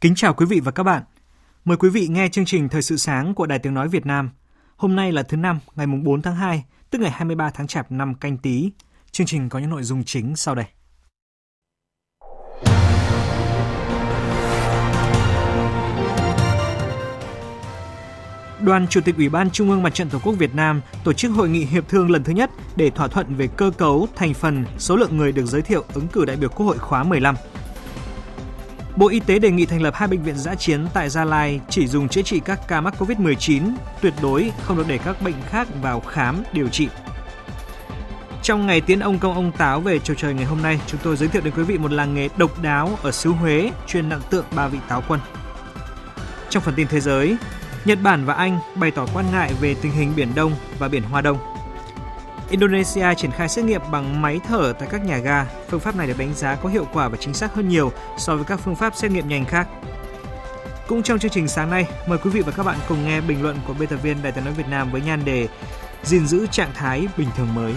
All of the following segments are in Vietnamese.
Kính chào quý vị và các bạn. Mời quý vị nghe chương trình Thời sự sáng của Đài Tiếng Nói Việt Nam. Hôm nay là thứ năm, ngày 4 tháng 2, tức ngày 23 tháng Chạp năm canh tí. Chương trình có những nội dung chính sau đây. Đoàn Chủ tịch Ủy ban Trung ương Mặt trận Tổ quốc Việt Nam tổ chức hội nghị hiệp thương lần thứ nhất để thỏa thuận về cơ cấu, thành phần, số lượng người được giới thiệu ứng cử đại biểu Quốc hội khóa 15. Bộ Y tế đề nghị thành lập hai bệnh viện giã chiến tại Gia Lai chỉ dùng chữa trị các ca mắc COVID-19, tuyệt đối không được để các bệnh khác vào khám, điều trị. Trong ngày tiến ông công ông táo về trầu trời ngày hôm nay, chúng tôi giới thiệu đến quý vị một làng nghề độc đáo ở xứ Huế chuyên nặng tượng ba vị táo quân. Trong phần tin thế giới, Nhật Bản và Anh bày tỏ quan ngại về tình hình Biển Đông và Biển Hoa Đông. Indonesia triển khai xét nghiệm bằng máy thở tại các nhà ga. Phương pháp này được đánh giá có hiệu quả và chính xác hơn nhiều so với các phương pháp xét nghiệm nhanh khác. Cũng trong chương trình sáng nay, mời quý vị và các bạn cùng nghe bình luận của biên tập viên Đài tiếng nói Việt Nam với nhan đề gìn giữ trạng thái bình thường mới.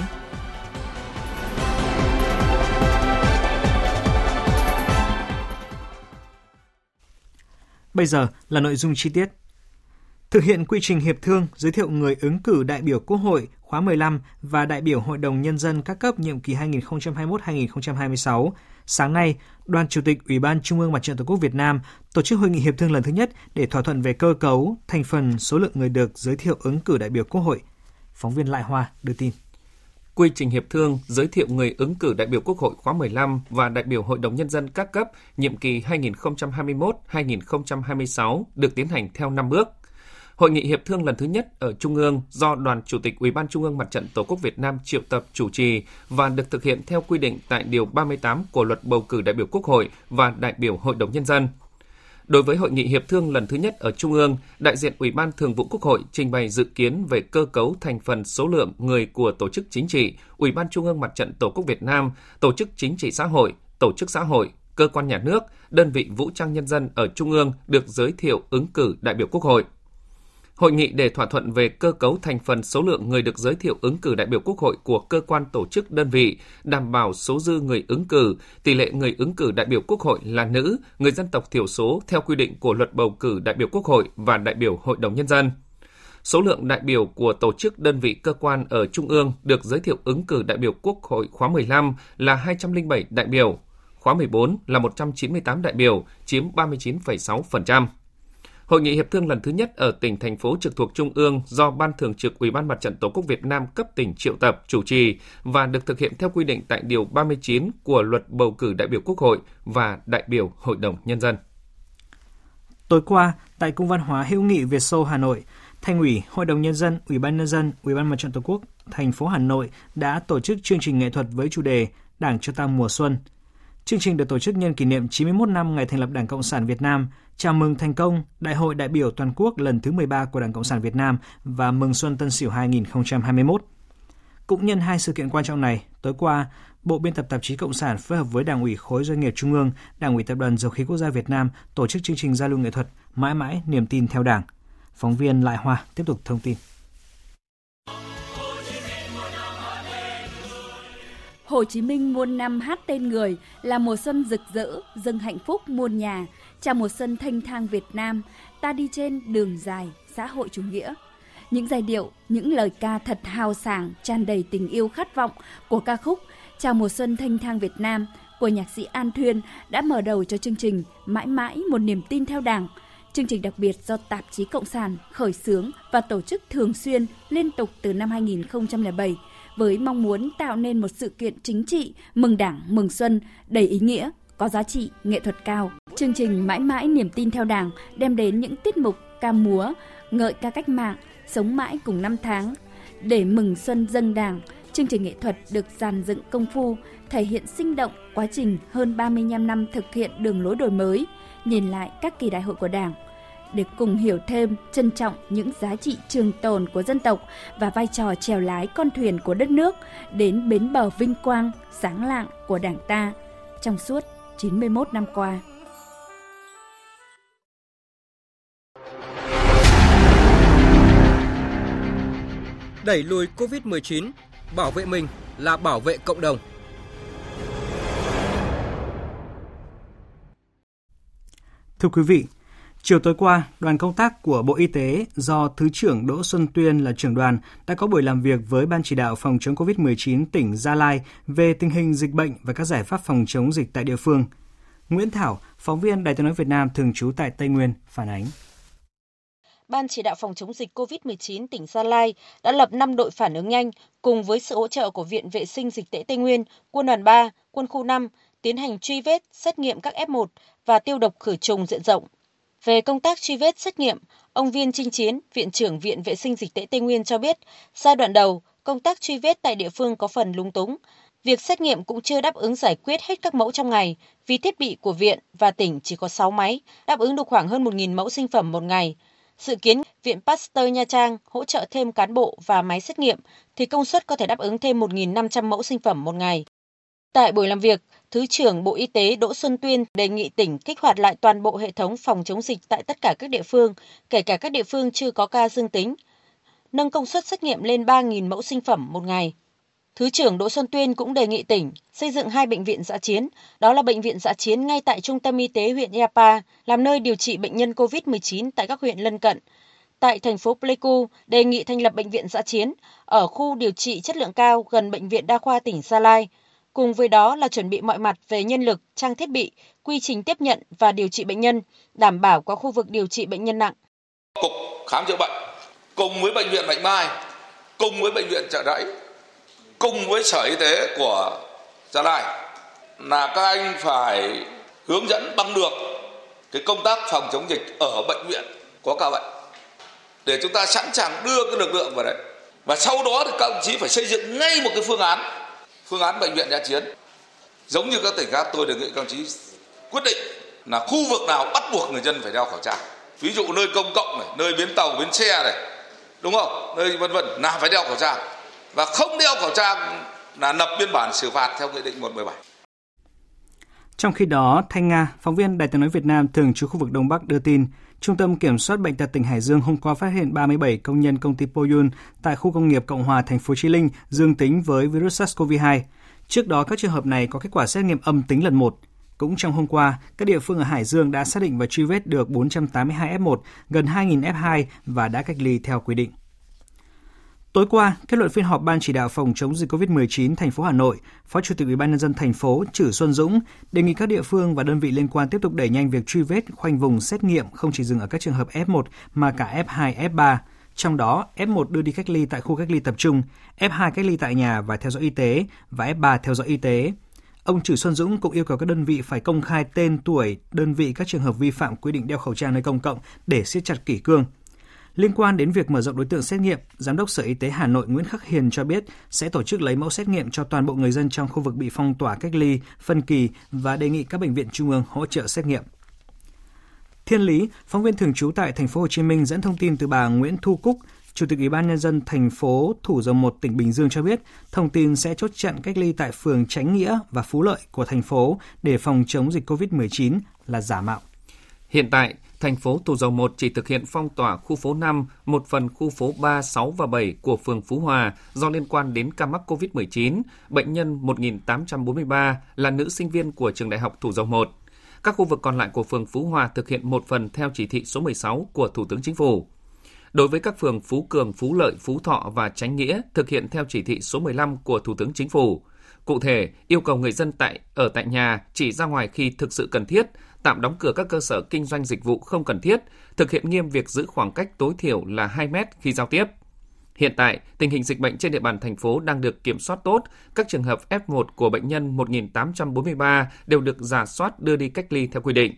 Bây giờ là nội dung chi tiết. Thực hiện quy trình hiệp thương giới thiệu người ứng cử đại biểu Quốc hội khóa 15 và đại biểu Hội đồng Nhân dân các cấp nhiệm kỳ 2021-2026, sáng nay, Đoàn Chủ tịch Ủy ban Trung ương Mặt trận Tổ quốc Việt Nam tổ chức hội nghị hiệp thương lần thứ nhất để thỏa thuận về cơ cấu, thành phần, số lượng người được giới thiệu ứng cử đại biểu Quốc hội. Phóng viên Lại Hoa đưa tin. Quy trình hiệp thương giới thiệu người ứng cử đại biểu Quốc hội khóa 15 và đại biểu Hội đồng Nhân dân các cấp nhiệm kỳ 2021-2026 được tiến hành theo 5 bước. Hội nghị hiệp thương lần thứ nhất ở Trung ương do Đoàn Chủ tịch Ủy ban Trung ương Mặt trận Tổ quốc Việt Nam triệu tập chủ trì và được thực hiện theo quy định tại Điều 38 của Luật Bầu cử đại biểu Quốc hội và đại biểu Hội đồng Nhân dân. Đối với hội nghị hiệp thương lần thứ nhất ở Trung ương, đại diện Ủy ban Thường vụ Quốc hội trình bày dự kiến về cơ cấu thành phần số lượng người của tổ chức chính trị, Ủy ban Trung ương Mặt trận Tổ quốc Việt Nam, tổ chức chính trị xã hội, tổ chức xã hội, cơ quan nhà nước, đơn vị vũ trang nhân dân ở Trung ương được giới thiệu ứng cử đại biểu Quốc hội. Hội nghị để thỏa thuận về cơ cấu thành phần số lượng người được giới thiệu ứng cử đại biểu Quốc hội của cơ quan tổ chức đơn vị, đảm bảo số dư người ứng cử, tỷ lệ người ứng cử đại biểu Quốc hội là nữ, người dân tộc thiểu số theo quy định của luật bầu cử đại biểu Quốc hội và đại biểu Hội đồng Nhân dân. Số lượng đại biểu của tổ chức đơn vị cơ quan ở Trung ương được giới thiệu ứng cử đại biểu Quốc hội khóa 15 là 207 đại biểu, khóa 14 là 198 đại biểu, chiếm 39,6%. Hội nghị hiệp thương lần thứ nhất ở tỉnh thành phố trực thuộc Trung ương do Ban Thường trực Ủy ban Mặt trận Tổ quốc Việt Nam cấp tỉnh triệu tập chủ trì và được thực hiện theo quy định tại Điều 39 của Luật Bầu cử đại biểu Quốc hội và đại biểu Hội đồng Nhân dân. Tối qua, tại Cung văn hóa hữu nghị Việt Xô Hà Nội, Thành ủy, Hội đồng Nhân dân, Ủy ban Nhân dân, Ủy ban Mặt trận Tổ quốc thành phố Hà Nội đã tổ chức chương trình nghệ thuật với chủ đề Đảng cho ta mùa xuân. Chương trình được tổ chức nhân kỷ niệm 91 năm ngày thành lập Đảng Cộng sản Việt Nam, chào mừng thành công Đại hội đại biểu toàn quốc lần thứ 13 của Đảng Cộng sản Việt Nam và mừng xuân Tân Sửu 2021. Cũng nhân hai sự kiện quan trọng này, tối qua, Bộ Biên tập Tạp chí Cộng sản phối hợp với Đảng ủy khối doanh nghiệp Trung ương, Đảng ủy Tập đoàn Dầu khí Quốc gia Việt Nam tổ chức chương trình giao lưu nghệ thuật Mãi mãi niềm tin theo Đảng. Phóng viên Lại Hoa tiếp tục thông tin. Hồ Chí Minh muôn năm hát tên người là mùa xuân rực rỡ, dâng hạnh phúc muôn nhà, chào mùa xuân thanh thang Việt Nam, ta đi trên đường dài xã hội chủ nghĩa. Những giai điệu, những lời ca thật hào sảng, tràn đầy tình yêu khát vọng của ca khúc Chào mùa xuân thanh thang Việt Nam của nhạc sĩ An Thuyên đã mở đầu cho chương trình Mãi mãi một niềm tin theo Đảng. Chương trình đặc biệt do tạp chí Cộng sản khởi xướng và tổ chức thường xuyên liên tục từ năm 2007 với mong muốn tạo nên một sự kiện chính trị mừng Đảng, mừng Xuân đầy ý nghĩa, có giá trị nghệ thuật cao. Chương trình Mãi mãi niềm tin theo Đảng đem đến những tiết mục ca múa, ngợi ca cách mạng, sống mãi cùng năm tháng. Để mừng xuân dân Đảng, chương trình nghệ thuật được dàn dựng công phu, thể hiện sinh động quá trình hơn 35 năm thực hiện đường lối đổi mới, nhìn lại các kỳ đại hội của Đảng – để cùng hiểu thêm, trân trọng những giá trị trường tồn của dân tộc và vai trò chèo lái con thuyền của đất nước đến bến bờ vinh quang, sáng lạng của Đảng ta trong suốt 91 năm qua. Đẩy lùi COVID-19, bảo vệ mình là bảo vệ cộng đồng. Thưa quý vị, Chiều tối qua, đoàn công tác của Bộ Y tế do Thứ trưởng Đỗ Xuân Tuyên là trưởng đoàn đã có buổi làm việc với Ban chỉ đạo phòng chống COVID-19 tỉnh Gia Lai về tình hình dịch bệnh và các giải pháp phòng chống dịch tại địa phương. Nguyễn Thảo, phóng viên Đài tiếng nói Việt Nam thường trú tại Tây Nguyên, phản ánh. Ban chỉ đạo phòng chống dịch COVID-19 tỉnh Gia Lai đã lập 5 đội phản ứng nhanh cùng với sự hỗ trợ của Viện Vệ sinh Dịch tễ Tây Nguyên, Quân đoàn 3, Quân khu 5 tiến hành truy vết, xét nghiệm các F1 và tiêu độc khử trùng diện rộng. Về công tác truy vết xét nghiệm, ông Viên Trinh Chiến, Viện trưởng Viện Vệ sinh Dịch tễ Tây Nguyên cho biết, giai đoạn đầu, công tác truy vết tại địa phương có phần lúng túng. Việc xét nghiệm cũng chưa đáp ứng giải quyết hết các mẫu trong ngày, vì thiết bị của viện và tỉnh chỉ có 6 máy, đáp ứng được khoảng hơn 1.000 mẫu sinh phẩm một ngày. Dự kiến Viện Pasteur Nha Trang hỗ trợ thêm cán bộ và máy xét nghiệm thì công suất có thể đáp ứng thêm 1.500 mẫu sinh phẩm một ngày. Tại buổi làm việc, Thứ trưởng Bộ Y tế Đỗ Xuân Tuyên đề nghị tỉnh kích hoạt lại toàn bộ hệ thống phòng chống dịch tại tất cả các địa phương, kể cả các địa phương chưa có ca dương tính, nâng công suất xét nghiệm lên 3.000 mẫu sinh phẩm một ngày. Thứ trưởng Đỗ Xuân Tuyên cũng đề nghị tỉnh xây dựng hai bệnh viện dã chiến, đó là bệnh viện dã chiến ngay tại trung tâm y tế huyện Yapa, làm nơi điều trị bệnh nhân COVID-19 tại các huyện lân cận. Tại thành phố Pleiku, đề nghị thành lập bệnh viện dã chiến ở khu điều trị chất lượng cao gần bệnh viện đa khoa tỉnh Gia Lai, Cùng với đó là chuẩn bị mọi mặt về nhân lực, trang thiết bị, quy trình tiếp nhận và điều trị bệnh nhân, đảm bảo có khu vực điều trị bệnh nhân nặng. Cục khám chữa bệnh cùng với bệnh viện Bạch Mai, cùng với bệnh viện Trợ Rẫy, cùng với Sở Y tế của Gia Lai là các anh phải hướng dẫn bằng được cái công tác phòng chống dịch ở bệnh viện có ca bệnh. Để chúng ta sẵn sàng đưa cái lực lượng vào đấy. Và sau đó thì các đồng chí phải xây dựng ngay một cái phương án phương án bệnh viện giã chiến. Giống như các tỉnh khác, tôi đề nghị các đồng chí quyết định là khu vực nào bắt buộc người dân phải đeo khẩu trang. Ví dụ nơi công cộng này, nơi bến tàu, bến xe này, đúng không? Nơi vân vân là phải đeo khẩu trang và không đeo khẩu trang là lập biên bản xử phạt theo nghị định 117 trong khi đó, Thanh Nga, phóng viên Đài tiếng nói Việt Nam thường trú khu vực Đông Bắc đưa tin, Trung tâm Kiểm soát bệnh tật tỉnh Hải Dương hôm qua phát hiện 37 công nhân công ty Poyun tại khu công nghiệp Cộng hòa thành phố Chí Linh dương tính với virus SARS-CoV-2. Trước đó, các trường hợp này có kết quả xét nghiệm âm tính lần một. Cũng trong hôm qua, các địa phương ở Hải Dương đã xác định và truy vết được 482 F1, gần 2.000 F2 và đã cách ly theo quy định. Tối qua, kết luận phiên họp Ban chỉ đạo phòng chống dịch COVID-19 thành phố Hà Nội, Phó Chủ tịch Ủy ban nhân dân thành phố Trử Xuân Dũng đề nghị các địa phương và đơn vị liên quan tiếp tục đẩy nhanh việc truy vết, khoanh vùng xét nghiệm không chỉ dừng ở các trường hợp F1 mà cả F2, F3. Trong đó, F1 đưa đi cách ly tại khu cách ly tập trung, F2 cách ly tại nhà và theo dõi y tế và F3 theo dõi y tế. Ông Trử Xuân Dũng cũng yêu cầu các đơn vị phải công khai tên tuổi đơn vị các trường hợp vi phạm quy định đeo khẩu trang nơi công cộng để siết chặt kỷ cương. Liên quan đến việc mở rộng đối tượng xét nghiệm, Giám đốc Sở Y tế Hà Nội Nguyễn Khắc Hiền cho biết sẽ tổ chức lấy mẫu xét nghiệm cho toàn bộ người dân trong khu vực bị phong tỏa cách ly, phân kỳ và đề nghị các bệnh viện trung ương hỗ trợ xét nghiệm. Thiên Lý, phóng viên thường trú tại thành phố Hồ Chí Minh dẫn thông tin từ bà Nguyễn Thu Cúc, Chủ tịch Ủy ban nhân dân thành phố Thủ Dầu Một tỉnh Bình Dương cho biết, thông tin sẽ chốt chặn cách ly tại phường Chánh Nghĩa và Phú Lợi của thành phố để phòng chống dịch COVID-19 là giả mạo. Hiện tại, thành phố Thủ Dầu Một chỉ thực hiện phong tỏa khu phố 5, một phần khu phố 3, 6 và 7 của phường Phú Hòa do liên quan đến ca mắc COVID-19. Bệnh nhân 1843 là nữ sinh viên của trường đại học Thủ Dầu Một. Các khu vực còn lại của phường Phú Hòa thực hiện một phần theo chỉ thị số 16 của Thủ tướng Chính phủ. Đối với các phường Phú Cường, Phú Lợi, Phú Thọ và Chánh Nghĩa thực hiện theo chỉ thị số 15 của Thủ tướng Chính phủ. Cụ thể, yêu cầu người dân tại ở tại nhà chỉ ra ngoài khi thực sự cần thiết, tạm đóng cửa các cơ sở kinh doanh dịch vụ không cần thiết, thực hiện nghiêm việc giữ khoảng cách tối thiểu là 2 mét khi giao tiếp. Hiện tại, tình hình dịch bệnh trên địa bàn thành phố đang được kiểm soát tốt. Các trường hợp F1 của bệnh nhân 1843 đều được giả soát đưa đi cách ly theo quy định.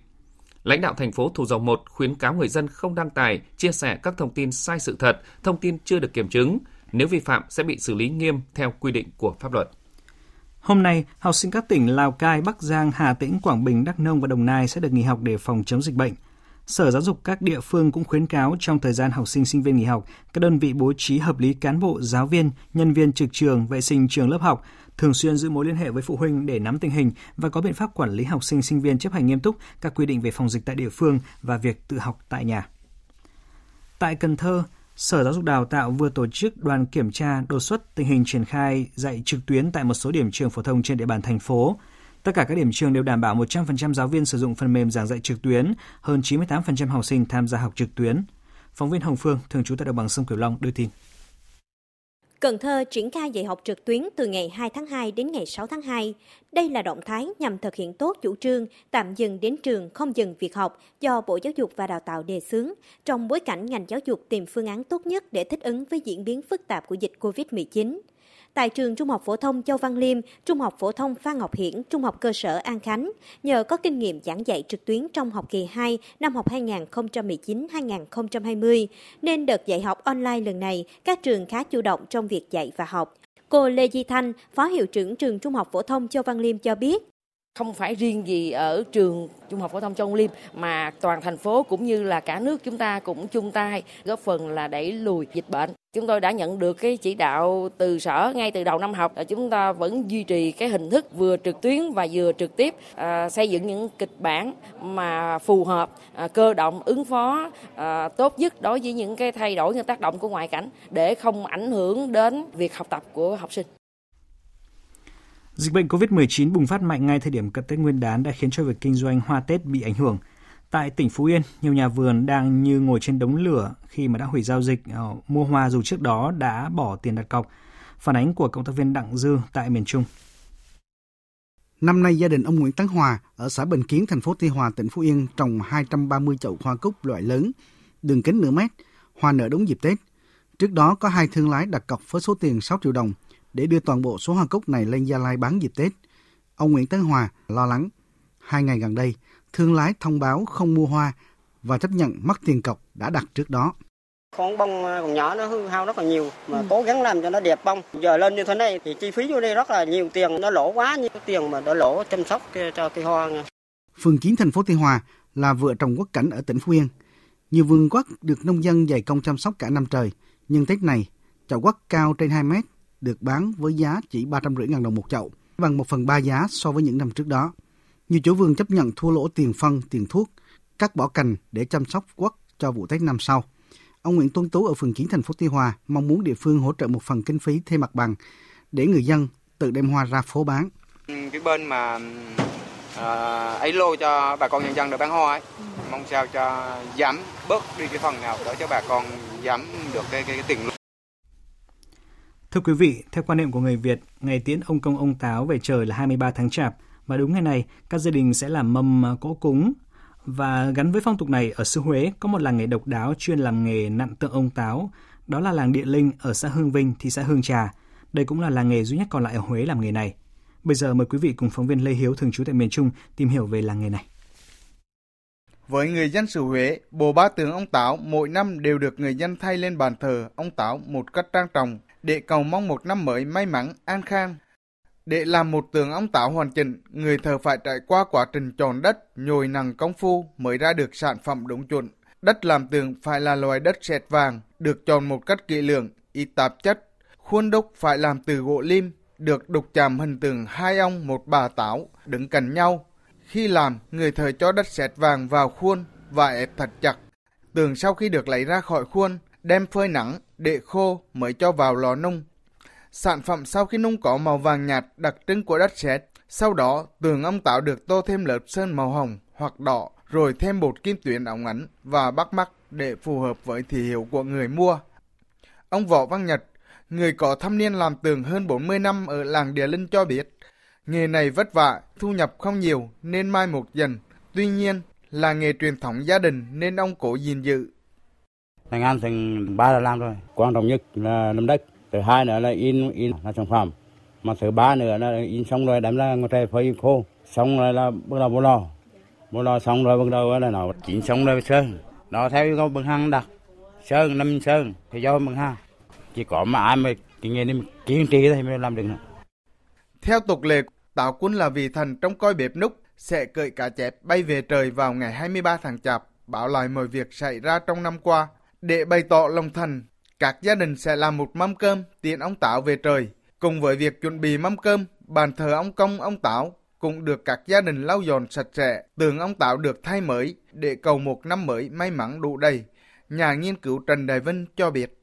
Lãnh đạo thành phố Thủ Dầu Một khuyến cáo người dân không đăng tải, chia sẻ các thông tin sai sự thật, thông tin chưa được kiểm chứng. Nếu vi phạm sẽ bị xử lý nghiêm theo quy định của pháp luật. Hôm nay, học sinh các tỉnh Lào Cai, Bắc Giang, Hà Tĩnh, Quảng Bình, Đắk Nông và Đồng Nai sẽ được nghỉ học để phòng chống dịch bệnh. Sở Giáo dục các địa phương cũng khuyến cáo trong thời gian học sinh sinh viên nghỉ học, các đơn vị bố trí hợp lý cán bộ, giáo viên, nhân viên trực trường, vệ sinh trường lớp học, thường xuyên giữ mối liên hệ với phụ huynh để nắm tình hình và có biện pháp quản lý học sinh sinh viên chấp hành nghiêm túc các quy định về phòng dịch tại địa phương và việc tự học tại nhà. Tại Cần Thơ, Sở Giáo dục Đào tạo vừa tổ chức đoàn kiểm tra đột xuất tình hình triển khai dạy trực tuyến tại một số điểm trường phổ thông trên địa bàn thành phố. Tất cả các điểm trường đều đảm bảo 100% giáo viên sử dụng phần mềm giảng dạy trực tuyến, hơn 98% học sinh tham gia học trực tuyến. Phóng viên Hồng Phương, thường trú tại đồng bằng sông Cửu Long đưa tin. Cần Thơ triển khai dạy học trực tuyến từ ngày 2 tháng 2 đến ngày 6 tháng 2. Đây là động thái nhằm thực hiện tốt chủ trương tạm dừng đến trường không dừng việc học do Bộ Giáo dục và Đào tạo đề xướng, trong bối cảnh ngành giáo dục tìm phương án tốt nhất để thích ứng với diễn biến phức tạp của dịch COVID-19 tại trường Trung học phổ thông Châu Văn Liêm, Trung học phổ thông Phan Ngọc Hiển, Trung học cơ sở An Khánh, nhờ có kinh nghiệm giảng dạy trực tuyến trong học kỳ 2 năm học 2019-2020, nên đợt dạy học online lần này, các trường khá chủ động trong việc dạy và học. Cô Lê Di Thanh, Phó Hiệu trưởng trường Trung học phổ thông Châu Văn Liêm cho biết, không phải riêng gì ở trường Trung học phổ thông Châu Liêm mà toàn thành phố cũng như là cả nước chúng ta cũng chung tay góp phần là đẩy lùi dịch bệnh. Chúng tôi đã nhận được cái chỉ đạo từ sở ngay từ đầu năm học là chúng ta vẫn duy trì cái hình thức vừa trực tuyến và vừa trực tiếp à, xây dựng những kịch bản mà phù hợp à, cơ động ứng phó à, tốt nhất đối với những cái thay đổi những tác động của ngoại cảnh để không ảnh hưởng đến việc học tập của học sinh. Dịch bệnh COVID-19 bùng phát mạnh ngay thời điểm cận Tết Nguyên đán đã khiến cho việc kinh doanh hoa Tết bị ảnh hưởng. Tại tỉnh Phú Yên, nhiều nhà vườn đang như ngồi trên đống lửa khi mà đã hủy giao dịch ờ, mua hoa dù trước đó đã bỏ tiền đặt cọc. Phản ánh của cộng tác viên Đặng Dư tại miền Trung. Năm nay, gia đình ông Nguyễn Tấn Hòa ở xã Bình Kiến, thành phố Tuy Hòa, tỉnh Phú Yên trồng 230 chậu hoa cúc loại lớn, đường kính nửa mét, hoa nở đúng dịp Tết. Trước đó có hai thương lái đặt cọc với số tiền 6 triệu đồng để đưa toàn bộ số hoa cúc này lên Gia Lai bán dịp Tết. Ông Nguyễn Tấn Hòa lo lắng. Hai ngày gần đây, thương lái thông báo không mua hoa và chấp nhận mất tiền cọc đã đặt trước đó. Con bông à, còn nhỏ nó hư hao rất là nhiều mà ừ. cố gắng làm cho nó đẹp bông. Giờ lên như thế này thì chi phí vô đây rất là nhiều tiền, nó lỗ quá nhiều tiền mà đỡ lỗ chăm sóc cho cây hoa. Phường Kiến thành phố Tuy Hòa là vựa trồng quất cảnh ở tỉnh Phú Yên. Nhiều vườn quất được nông dân dày công chăm sóc cả năm trời, nhưng Tết này chậu quất cao trên 2 mét được bán với giá chỉ 350 ngàn đồng một chậu, bằng 1 phần 3 giá so với những năm trước đó. Nhiều chủ vườn chấp nhận thua lỗ tiền phân, tiền thuốc, cắt bỏ cành để chăm sóc quất cho vụ Tết năm sau. Ông Nguyễn Tuấn Tú ở phường Kiến thành phố Tuy Hòa mong muốn địa phương hỗ trợ một phần kinh phí thuê mặt bằng để người dân tự đem hoa ra phố bán. Cái bên mà à, ấy lô cho bà con nhân dân được bán hoa ấy, mong sao cho giảm bớt đi cái phần nào để cho bà con giảm được cái, cái, cái tiền. Thưa quý vị, theo quan niệm của người Việt, ngày tiễn ông công ông táo về trời là 23 tháng Chạp và đúng ngày này các gia đình sẽ làm mâm cỗ cúng và gắn với phong tục này ở xứ Huế có một làng nghề độc đáo chuyên làm nghề nặn tượng ông táo, đó là làng Địa Linh ở xã Hương Vinh, thị xã Hương Trà. Đây cũng là làng nghề duy nhất còn lại ở Huế làm nghề này. Bây giờ mời quý vị cùng phóng viên Lê Hiếu thường trú tại miền Trung tìm hiểu về làng nghề này. Với người dân xứ Huế, bồ ba tướng ông Táo mỗi năm đều được người dân thay lên bàn thờ ông Táo một cách trang trọng để cầu mong một năm mới may mắn, an khang. Để làm một tường ông táo hoàn chỉnh, người thợ phải trải qua quá trình tròn đất, nhồi nặng công phu mới ra được sản phẩm đúng chuẩn. Đất làm tường phải là loài đất sệt vàng, được tròn một cách kỹ lưỡng, ít tạp chất. Khuôn đúc phải làm từ gỗ lim, được đục chạm hình tượng hai ông một bà táo đứng cạnh nhau. Khi làm, người thợ cho đất sét vàng vào khuôn và ép thật chặt. Tường sau khi được lấy ra khỏi khuôn, đem phơi nắng để khô mới cho vào lò nung. Sản phẩm sau khi nung có màu vàng nhạt đặc trưng của đất sét. Sau đó, tường ông tạo được tô thêm lớp sơn màu hồng hoặc đỏ, rồi thêm bột kim tuyến ống ánh và bắt mắt để phù hợp với thị hiếu của người mua. Ông Võ Văn Nhật, người có thâm niên làm tường hơn 40 năm ở làng Địa Linh cho biết, nghề này vất vả, thu nhập không nhiều nên mai một dần. Tuy nhiên, là nghề truyền thống gia đình nên ông cố gìn giữ Thành An thành ba là làm rồi. Quan trọng nhất là nắm đất. Thứ hai nữa là in in là sản phẩm. Mà thứ ba nữa là in xong rồi đem ra ngoài trời phơi khô. Xong rồi là bắt đầu bố lò. Bố lò xong rồi bắt đầu là nó chín xong rồi sơn. Nó theo yêu cầu bằng hàng đặt. Sơn, năm sơn thì do bằng hàng. Chỉ có mà ai mà kinh nghiệm kiên trì thì mới làm được nữa. Theo tục lệ, Táo Quân là vị thần trong coi bếp núc sẽ cởi cá chép bay về trời vào ngày 23 tháng Chạp, báo lại mọi việc xảy ra trong năm qua. Để bày tỏ lòng thành, các gia đình sẽ làm một mâm cơm tiện ông Táo về trời. Cùng với việc chuẩn bị mâm cơm, bàn thờ ông Công, ông Táo cũng được các gia đình lau dọn sạch sẽ, tường ông Táo được thay mới để cầu một năm mới may mắn đủ đầy. Nhà nghiên cứu Trần Đại Vinh cho biết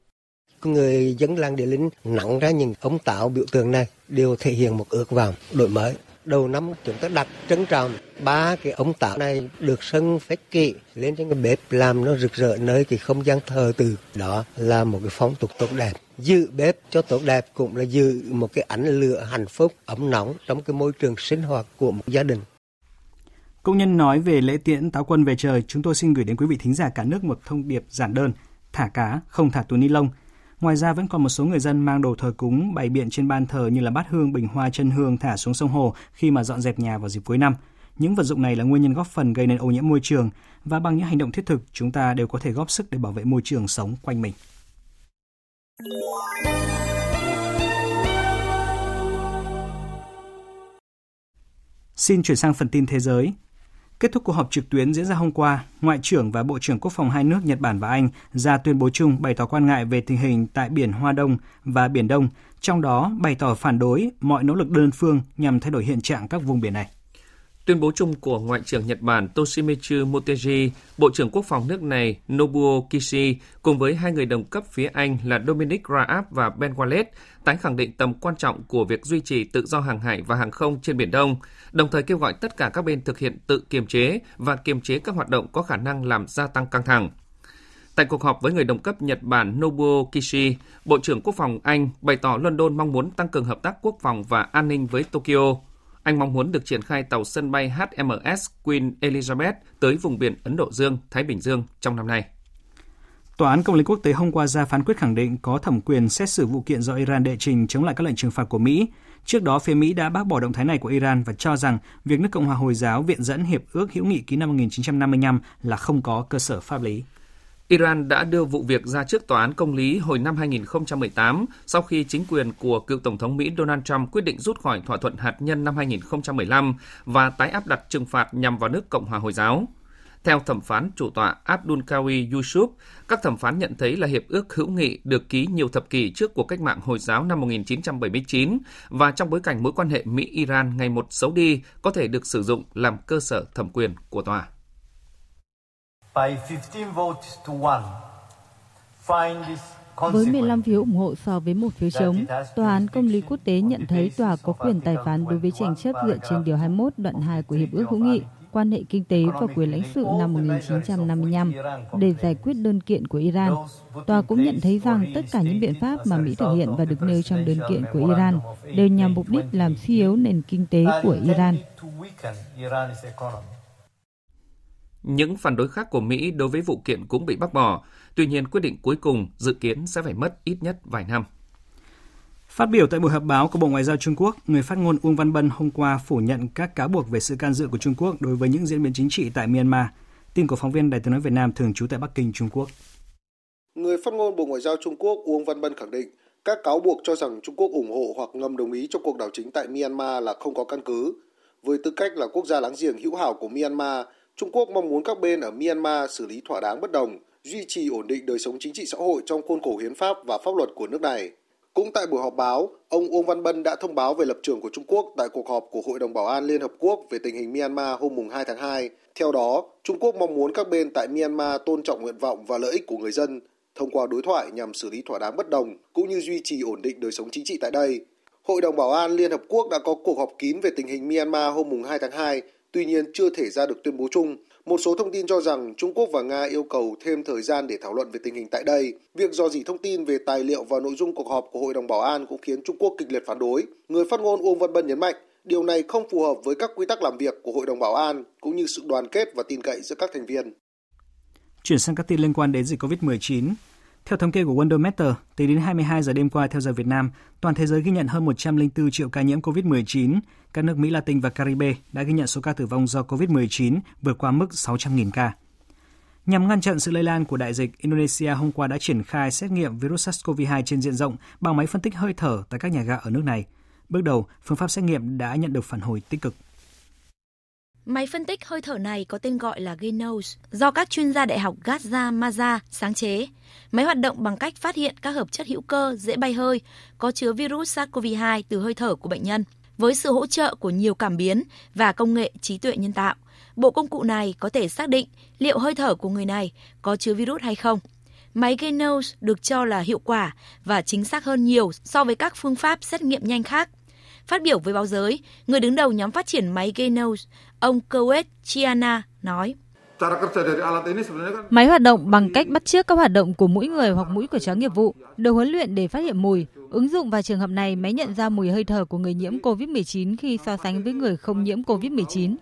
người dân làng Địa Linh nặng ra những ông tạo biểu tượng này đều thể hiện một ước vọng đổi mới. Đầu năm chúng ta đặt trân trọng ba cái ống tạo này được sân phép kỹ lên trên cái bếp làm nó rực rỡ nơi cái không gian thờ từ đó là một cái phong tục tốt đẹp. Giữ bếp cho tốt đẹp cũng là giữ một cái ánh lửa hạnh phúc ấm nóng trong cái môi trường sinh hoạt của một gia đình. Công nhân nói về lễ tiễn táo quân về trời, chúng tôi xin gửi đến quý vị thính giả cả nước một thông điệp giản đơn, thả cá, không thả túi ni lông, Ngoài ra vẫn còn một số người dân mang đồ thờ cúng bày biện trên ban thờ như là bát hương, bình hoa, chân hương thả xuống sông hồ khi mà dọn dẹp nhà vào dịp cuối năm. Những vật dụng này là nguyên nhân góp phần gây nên ô nhiễm môi trường và bằng những hành động thiết thực, chúng ta đều có thể góp sức để bảo vệ môi trường sống quanh mình. Xin chuyển sang phần tin thế giới. Kết thúc cuộc họp trực tuyến diễn ra hôm qua, Ngoại trưởng và Bộ trưởng Quốc phòng hai nước Nhật Bản và Anh ra tuyên bố chung bày tỏ quan ngại về tình hình tại biển Hoa Đông và Biển Đông, trong đó bày tỏ phản đối mọi nỗ lực đơn phương nhằm thay đổi hiện trạng các vùng biển này. Tuyên bố chung của Ngoại trưởng Nhật Bản Toshimitsu Motegi, Bộ trưởng Quốc phòng nước này Nobuo Kishi cùng với hai người đồng cấp phía Anh là Dominic Raab và Ben Wallace tái khẳng định tầm quan trọng của việc duy trì tự do hàng hải và hàng không trên Biển Đông, đồng thời kêu gọi tất cả các bên thực hiện tự kiềm chế và kiềm chế các hoạt động có khả năng làm gia tăng căng thẳng. Tại cuộc họp với người đồng cấp Nhật Bản Nobuo Kishi, Bộ trưởng Quốc phòng Anh bày tỏ London mong muốn tăng cường hợp tác quốc phòng và an ninh với Tokyo. Anh mong muốn được triển khai tàu sân bay HMS Queen Elizabeth tới vùng biển Ấn Độ Dương, Thái Bình Dương trong năm nay. Tòa án Công lý Quốc tế hôm qua ra phán quyết khẳng định có thẩm quyền xét xử vụ kiện do Iran đệ trình chống lại các lệnh trừng phạt của Mỹ. Trước đó, phía Mỹ đã bác bỏ động thái này của Iran và cho rằng việc nước Cộng hòa Hồi giáo viện dẫn Hiệp ước hữu nghị ký năm 1955 là không có cơ sở pháp lý. Iran đã đưa vụ việc ra trước tòa án công lý hồi năm 2018 sau khi chính quyền của cựu Tổng thống Mỹ Donald Trump quyết định rút khỏi thỏa thuận hạt nhân năm 2015 và tái áp đặt trừng phạt nhằm vào nước Cộng hòa Hồi giáo. Theo thẩm phán chủ tọa Abdul Kawi Yusuf, các thẩm phán nhận thấy là hiệp ước hữu nghị được ký nhiều thập kỷ trước cuộc cách mạng Hồi giáo năm 1979 và trong bối cảnh mối quan hệ Mỹ-Iran ngày một xấu đi có thể được sử dụng làm cơ sở thẩm quyền của tòa. Với 15 phiếu ủng hộ so với một phiếu chống, Tòa án Công lý Quốc tế nhận thấy tòa có quyền tài phán đối với tranh chấp dựa trên Điều 21 đoạn 2 của Hiệp ước hữu nghị quan hệ kinh tế và quyền lãnh sự năm 1955 để giải quyết đơn kiện của Iran. Tòa cũng nhận thấy rằng tất cả những biện pháp mà Mỹ thực hiện và được nêu trong đơn kiện của Iran đều nhằm mục đích làm suy yếu nền kinh tế của Iran. Những phản đối khác của Mỹ đối với vụ kiện cũng bị bác bỏ. Tuy nhiên, quyết định cuối cùng dự kiến sẽ phải mất ít nhất vài năm. Phát biểu tại buổi họp báo của Bộ Ngoại giao Trung Quốc, người phát ngôn Uông Văn Bân hôm qua phủ nhận các cáo buộc về sự can dự của Trung Quốc đối với những diễn biến chính trị tại Myanmar. Tin của phóng viên Đài tiếng nói Việt Nam thường trú tại Bắc Kinh, Trung Quốc. Người phát ngôn Bộ Ngoại giao Trung Quốc Uông Văn Bân khẳng định các cáo buộc cho rằng Trung Quốc ủng hộ hoặc ngầm đồng ý cho cuộc đảo chính tại Myanmar là không có căn cứ. Với tư cách là quốc gia láng giềng hữu hảo của Myanmar, Trung Quốc mong muốn các bên ở Myanmar xử lý thỏa đáng bất đồng, duy trì ổn định đời sống chính trị xã hội trong khuôn khổ hiến pháp và pháp luật của nước này. Cũng tại buổi họp báo, ông Uông Văn Bân đã thông báo về lập trường của Trung Quốc tại cuộc họp của Hội đồng Bảo an Liên Hợp Quốc về tình hình Myanmar hôm 2 tháng 2. Theo đó, Trung Quốc mong muốn các bên tại Myanmar tôn trọng nguyện vọng và lợi ích của người dân thông qua đối thoại nhằm xử lý thỏa đáng bất đồng cũng như duy trì ổn định đời sống chính trị tại đây. Hội đồng Bảo an Liên Hợp Quốc đã có cuộc họp kín về tình hình Myanmar hôm 2 tháng 2, tuy nhiên chưa thể ra được tuyên bố chung một số thông tin cho rằng Trung Quốc và Nga yêu cầu thêm thời gian để thảo luận về tình hình tại đây. Việc dò dỉ thông tin về tài liệu và nội dung cuộc họp của Hội đồng Bảo an cũng khiến Trung Quốc kịch liệt phản đối. Người phát ngôn Uông Văn Bân nhấn mạnh, điều này không phù hợp với các quy tắc làm việc của Hội đồng Bảo an cũng như sự đoàn kết và tin cậy giữa các thành viên. Chuyển sang các tin liên quan đến dịch COVID-19. Theo thống kê của Wondermeter, tính đến 22 giờ đêm qua theo giờ Việt Nam, toàn thế giới ghi nhận hơn 104 triệu ca nhiễm COVID-19. Các nước Mỹ Latin và Caribe đã ghi nhận số ca tử vong do COVID-19 vượt qua mức 600.000 ca. Nhằm ngăn chặn sự lây lan của đại dịch, Indonesia hôm qua đã triển khai xét nghiệm virus SARS-CoV-2 trên diện rộng bằng máy phân tích hơi thở tại các nhà ga ở nước này. Bước đầu, phương pháp xét nghiệm đã nhận được phản hồi tích cực. Máy phân tích hơi thở này có tên gọi là Genos, do các chuyên gia Đại học Gaza, Maza sáng chế. Máy hoạt động bằng cách phát hiện các hợp chất hữu cơ dễ bay hơi có chứa virus SARS-CoV-2 từ hơi thở của bệnh nhân. Với sự hỗ trợ của nhiều cảm biến và công nghệ trí tuệ nhân tạo, bộ công cụ này có thể xác định liệu hơi thở của người này có chứa virus hay không. Máy Genos được cho là hiệu quả và chính xác hơn nhiều so với các phương pháp xét nghiệm nhanh khác Phát biểu với báo giới, người đứng đầu nhóm phát triển máy Genos, ông Kowet Chiana nói. Máy hoạt động bằng cách bắt chước các hoạt động của mũi người hoặc mũi của chó nghiệp vụ, được huấn luyện để phát hiện mùi. Ứng dụng vào trường hợp này, máy nhận ra mùi hơi thở của người nhiễm COVID-19 khi so sánh với người không nhiễm COVID-19.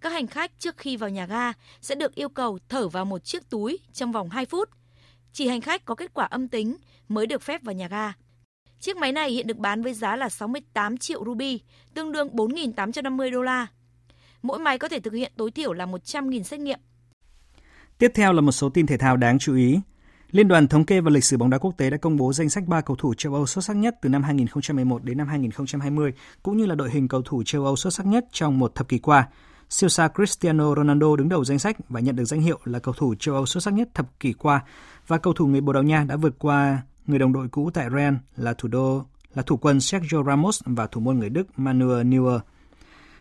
Các hành khách trước khi vào nhà ga sẽ được yêu cầu thở vào một chiếc túi trong vòng 2 phút. Chỉ hành khách có kết quả âm tính mới được phép vào nhà ga. Chiếc máy này hiện được bán với giá là 68 triệu ruby, tương đương 4.850 đô la. Mỗi máy có thể thực hiện tối thiểu là 100.000 xét nghiệm. Tiếp theo là một số tin thể thao đáng chú ý. Liên đoàn Thống kê và Lịch sử bóng đá quốc tế đã công bố danh sách 3 cầu thủ châu Âu xuất sắc nhất từ năm 2011 đến năm 2020, cũng như là đội hình cầu thủ châu Âu xuất sắc nhất trong một thập kỷ qua. Siêu sao Cristiano Ronaldo đứng đầu danh sách và nhận được danh hiệu là cầu thủ châu Âu xuất sắc nhất thập kỷ qua, và cầu thủ người Bồ Đào Nha đã vượt qua người đồng đội cũ tại Real là thủ đô là thủ quân Sergio Ramos và thủ môn người Đức Manuel Neuer.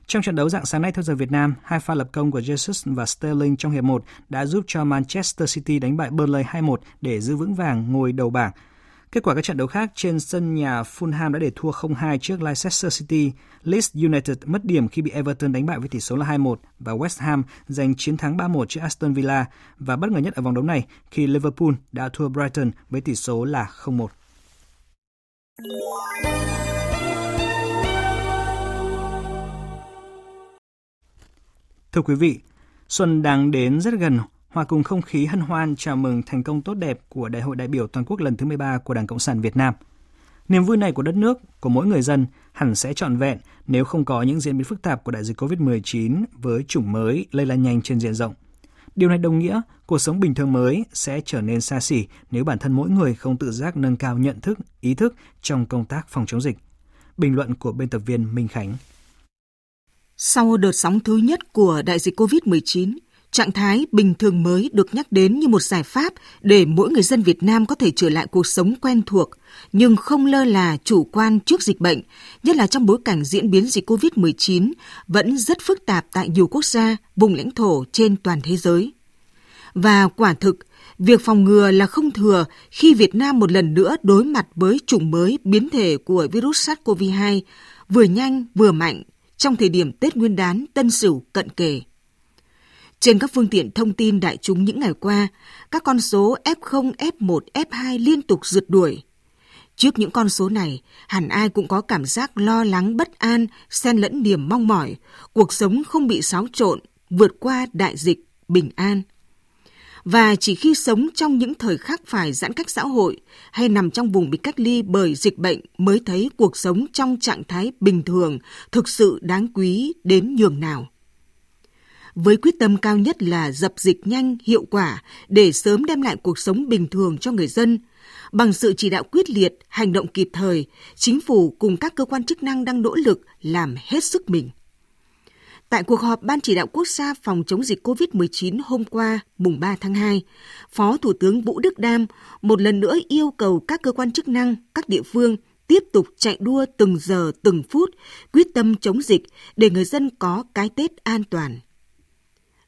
Trong trận đấu dạng sáng nay theo giờ Việt Nam, hai pha lập công của Jesus và Sterling trong hiệp 1 đã giúp cho Manchester City đánh bại Burnley 2-1 để giữ vững vàng ngôi đầu bảng. Kết quả các trận đấu khác trên sân nhà Fulham đã để thua 0-2 trước Leicester City, Leeds United mất điểm khi bị Everton đánh bại với tỷ số là 2-1 và West Ham giành chiến thắng 3-1 trước Aston Villa và bất ngờ nhất ở vòng đấu này khi Liverpool đã thua Brighton với tỷ số là 0-1. Thưa quý vị, xuân đang đến rất gần hòa cùng không khí hân hoan chào mừng thành công tốt đẹp của Đại hội đại biểu toàn quốc lần thứ 13 của Đảng Cộng sản Việt Nam. Niềm vui này của đất nước, của mỗi người dân hẳn sẽ trọn vẹn nếu không có những diễn biến phức tạp của đại dịch COVID-19 với chủng mới lây lan nhanh trên diện rộng. Điều này đồng nghĩa cuộc sống bình thường mới sẽ trở nên xa xỉ nếu bản thân mỗi người không tự giác nâng cao nhận thức, ý thức trong công tác phòng chống dịch. Bình luận của biên tập viên Minh Khánh. Sau đợt sóng thứ nhất của đại dịch COVID-19, Trạng thái bình thường mới được nhắc đến như một giải pháp để mỗi người dân Việt Nam có thể trở lại cuộc sống quen thuộc, nhưng không lơ là chủ quan trước dịch bệnh, nhất là trong bối cảnh diễn biến dịch COVID-19 vẫn rất phức tạp tại nhiều quốc gia, vùng lãnh thổ trên toàn thế giới. Và quả thực, việc phòng ngừa là không thừa khi Việt Nam một lần nữa đối mặt với chủng mới biến thể của virus SARS-CoV-2 vừa nhanh vừa mạnh trong thời điểm Tết Nguyên đán Tân Sửu cận kề. Trên các phương tiện thông tin đại chúng những ngày qua, các con số F0, F1, F2 liên tục rượt đuổi. Trước những con số này, hẳn ai cũng có cảm giác lo lắng bất an, xen lẫn niềm mong mỏi, cuộc sống không bị xáo trộn, vượt qua đại dịch, bình an. Và chỉ khi sống trong những thời khắc phải giãn cách xã hội hay nằm trong vùng bị cách ly bởi dịch bệnh mới thấy cuộc sống trong trạng thái bình thường thực sự đáng quý đến nhường nào với quyết tâm cao nhất là dập dịch nhanh, hiệu quả để sớm đem lại cuộc sống bình thường cho người dân. Bằng sự chỉ đạo quyết liệt, hành động kịp thời, chính phủ cùng các cơ quan chức năng đang nỗ lực làm hết sức mình. Tại cuộc họp Ban chỉ đạo quốc gia phòng chống dịch COVID-19 hôm qua, mùng 3 tháng 2, Phó Thủ tướng Vũ Đức Đam một lần nữa yêu cầu các cơ quan chức năng, các địa phương tiếp tục chạy đua từng giờ từng phút, quyết tâm chống dịch để người dân có cái Tết an toàn.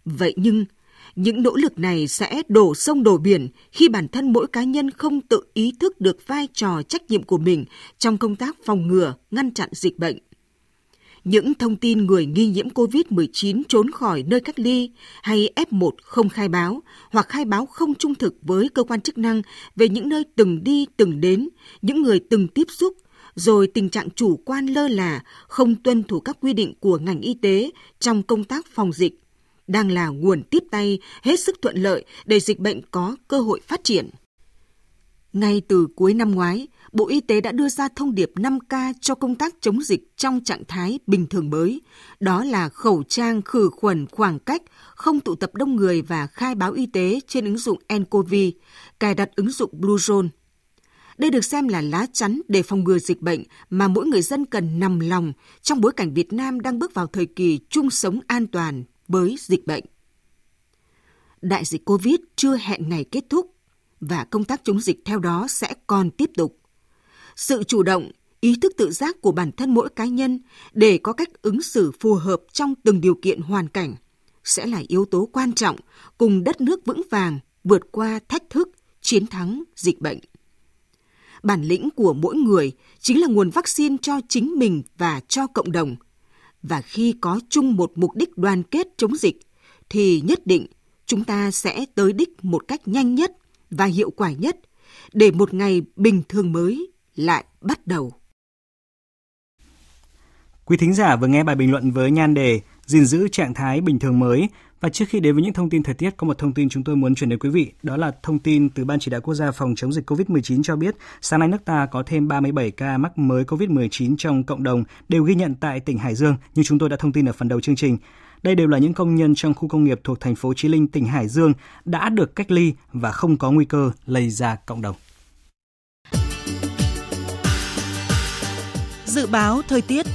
Vậy nhưng, những nỗ lực này sẽ đổ sông đổ biển khi bản thân mỗi cá nhân không tự ý thức được vai trò trách nhiệm của mình trong công tác phòng ngừa, ngăn chặn dịch bệnh. Những thông tin người nghi nhiễm COVID-19 trốn khỏi nơi cách ly hay F1 không khai báo hoặc khai báo không trung thực với cơ quan chức năng về những nơi từng đi từng đến, những người từng tiếp xúc, rồi tình trạng chủ quan lơ là, không tuân thủ các quy định của ngành y tế trong công tác phòng dịch đang là nguồn tiếp tay hết sức thuận lợi để dịch bệnh có cơ hội phát triển. Ngay từ cuối năm ngoái, Bộ Y tế đã đưa ra thông điệp 5K cho công tác chống dịch trong trạng thái bình thường mới. Đó là khẩu trang, khử khuẩn, khoảng cách, không tụ tập đông người và khai báo y tế trên ứng dụng nCoV, cài đặt ứng dụng Bluezone. Đây được xem là lá chắn để phòng ngừa dịch bệnh mà mỗi người dân cần nằm lòng trong bối cảnh Việt Nam đang bước vào thời kỳ chung sống an toàn với dịch bệnh. Đại dịch COVID chưa hẹn ngày kết thúc và công tác chống dịch theo đó sẽ còn tiếp tục. Sự chủ động, ý thức tự giác của bản thân mỗi cá nhân để có cách ứng xử phù hợp trong từng điều kiện hoàn cảnh sẽ là yếu tố quan trọng cùng đất nước vững vàng vượt qua thách thức, chiến thắng dịch bệnh. Bản lĩnh của mỗi người chính là nguồn vaccine cho chính mình và cho cộng đồng. Và khi có chung một mục đích đoàn kết chống dịch, thì nhất định chúng ta sẽ tới đích một cách nhanh nhất và hiệu quả nhất để một ngày bình thường mới lại bắt đầu. Quý thính giả vừa nghe bài bình luận với nhan đề gìn giữ trạng thái bình thường mới và trước khi đến với những thông tin thời tiết, có một thông tin chúng tôi muốn chuyển đến quý vị. Đó là thông tin từ Ban Chỉ đạo Quốc gia phòng chống dịch COVID-19 cho biết, sáng nay nước ta có thêm 37 ca mắc mới COVID-19 trong cộng đồng, đều ghi nhận tại tỉnh Hải Dương, như chúng tôi đã thông tin ở phần đầu chương trình. Đây đều là những công nhân trong khu công nghiệp thuộc thành phố Chí Linh, tỉnh Hải Dương đã được cách ly và không có nguy cơ lây ra cộng đồng. Dự báo thời tiết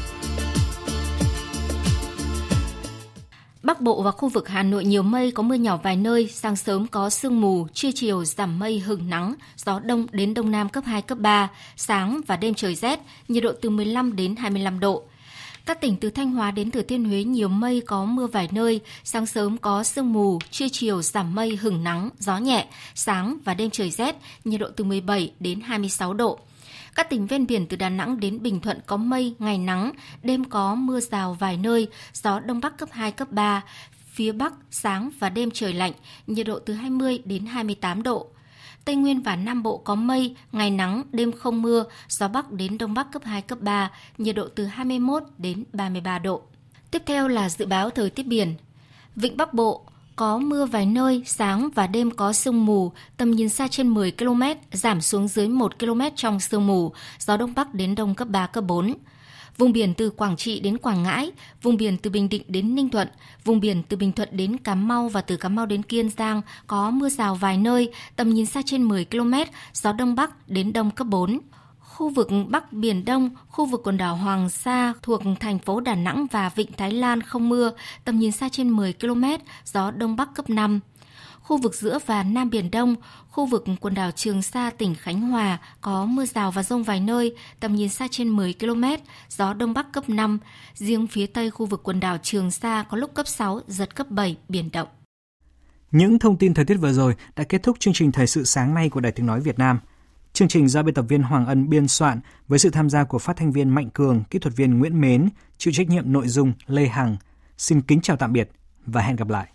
Bắc Bộ và khu vực Hà Nội nhiều mây, có mưa nhỏ vài nơi, sáng sớm có sương mù, trưa chiều giảm mây hừng nắng, gió đông đến đông nam cấp 2, cấp 3, sáng và đêm trời rét, nhiệt độ từ 15 đến 25 độ. Các tỉnh từ Thanh Hóa đến Thừa Thiên Huế nhiều mây có mưa vài nơi, sáng sớm có sương mù, trưa chiều giảm mây hừng nắng, gió nhẹ, sáng và đêm trời rét, nhiệt độ từ 17 đến 26 độ. Các tỉnh ven biển từ Đà Nẵng đến Bình Thuận có mây, ngày nắng, đêm có mưa rào vài nơi, gió đông bắc cấp 2, cấp 3. Phía Bắc, sáng và đêm trời lạnh, nhiệt độ từ 20 đến 28 độ. Tây Nguyên và Nam Bộ có mây, ngày nắng, đêm không mưa, gió Bắc đến Đông Bắc cấp 2, cấp 3, nhiệt độ từ 21 đến 33 độ. Tiếp theo là dự báo thời tiết biển. Vịnh Bắc Bộ, có mưa vài nơi, sáng và đêm có sương mù, tầm nhìn xa trên 10 km, giảm xuống dưới 1 km trong sương mù, gió đông bắc đến đông cấp 3, cấp 4. Vùng biển từ Quảng Trị đến Quảng Ngãi, vùng biển từ Bình Định đến Ninh Thuận, vùng biển từ Bình Thuận đến Cà Mau và từ Cà Mau đến Kiên Giang có mưa rào vài nơi, tầm nhìn xa trên 10 km, gió đông bắc đến đông cấp 4 khu vực Bắc Biển Đông, khu vực quần đảo Hoàng Sa thuộc thành phố Đà Nẵng và Vịnh Thái Lan không mưa, tầm nhìn xa trên 10 km, gió Đông Bắc cấp 5. Khu vực giữa và Nam Biển Đông, khu vực quần đảo Trường Sa, tỉnh Khánh Hòa có mưa rào và rông vài nơi, tầm nhìn xa trên 10 km, gió Đông Bắc cấp 5. Riêng phía Tây khu vực quần đảo Trường Sa có lúc cấp 6, giật cấp 7, biển động. Những thông tin thời tiết vừa rồi đã kết thúc chương trình Thời sự sáng nay của Đài Tiếng Nói Việt Nam. Chương trình do biên tập viên Hoàng Ân biên soạn với sự tham gia của phát thanh viên Mạnh Cường, kỹ thuật viên Nguyễn Mến, chịu trách nhiệm nội dung Lê Hằng. Xin kính chào tạm biệt và hẹn gặp lại.